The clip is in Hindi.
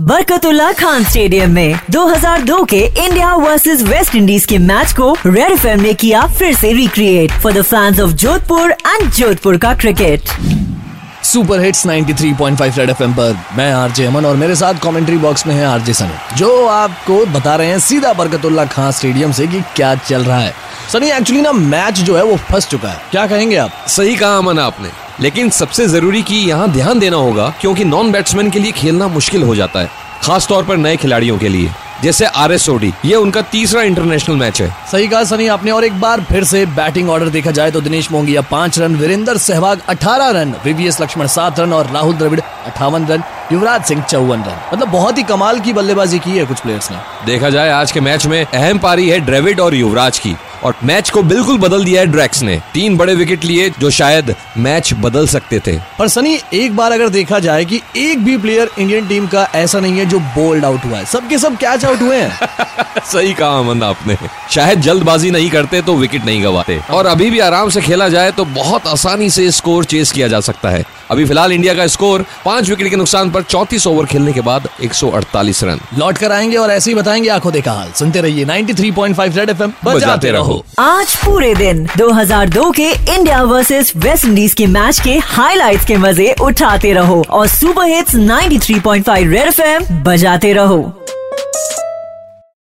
बरकतुल्ला खान स्टेडियम में 2002 के इंडिया वर्सेस वेस्ट इंडीज के मैच को रेड एफएम ने किया फिर से recreate for the fans of Jodhpur and Jodhpur का cricket super hits 93.5 Red FM पर मैं आरजे अमन और मेरे साथ कमेंट्री बॉक्स में है आरजे सनी जो आपको बता रहे हैं सीधा बरकतुल्ला खान स्टेडियम से कि क्या चल रहा है। सनी एक्चुअली ना मैच जो है वो फंस चुका है। क्या कहेंगे आप? सही कहा अमन आपने। लेकिन सबसे ज़रूरी की यहाँ ध्यान देना होगा क्योंकि नॉन बैट्समैन के लिए खेलना मुश्किल हो जाता है खास तौर पर नए खिलाड़ियों के लिए। जैसे आर एस ओडी ये उनका तीसरा इंटरनेशनल मैच है। सही कहा सनी आपने और एक बार फिर से बैटिंग ऑर्डर देखा जाए तो दिनेश मोंगिया पाँच रन वीरेंद्र सहवाग अठारह रन वीवीएस लक्ष्मण सात रन और राहुल द्रविड़ अठावन रन युवराज सिंह चौवन रन। मतलब बहुत ही कमाल की बल्लेबाजी की है कुछ प्लेयर्स ने। देखा जाए आज के मैच में अहम पारी है ड्रेविड और युवराज की। और मैच को बिल्कुल बदल दिया है ड्रैक्स ने। तीन बड़े विकेट लिए जो शायद मैच बदल सकते थे। पर सनी एक बार अगर देखा जाए कि एक भी प्लेयर इंडियन टीम का ऐसा नहीं है जो बोल्ड आउट हुआ है। सबके सब कैच आउट हुए हैं। सही कहा अमन आपने। शायद जल्दबाजी नहीं करते तो विकेट नहीं गवाते। और अभी भी आराम से खेला जाए तो बहुत आसानी से स्कोर चेस किया जा सकता है। अभी फ़िलहाल इंडिया का स्कोर पाँच विकेट के नुकसान पर चौतीस ओवर खेलने के बाद 148 रन। लौट कर आएँगे और ऐसे ही बताएँगे आँखों देखा हाल। सुनते रहिए 93.5 रेड एफएम बजाते रहो। आज पूरे दिन 2002 के इंडिया वर्सेस वेस्ट इंडीज के मैच के हाइलाइट्स के मज़े उठाते रहो और सुपर हिट्स 93.5 रेड एफएम बजाते रहो।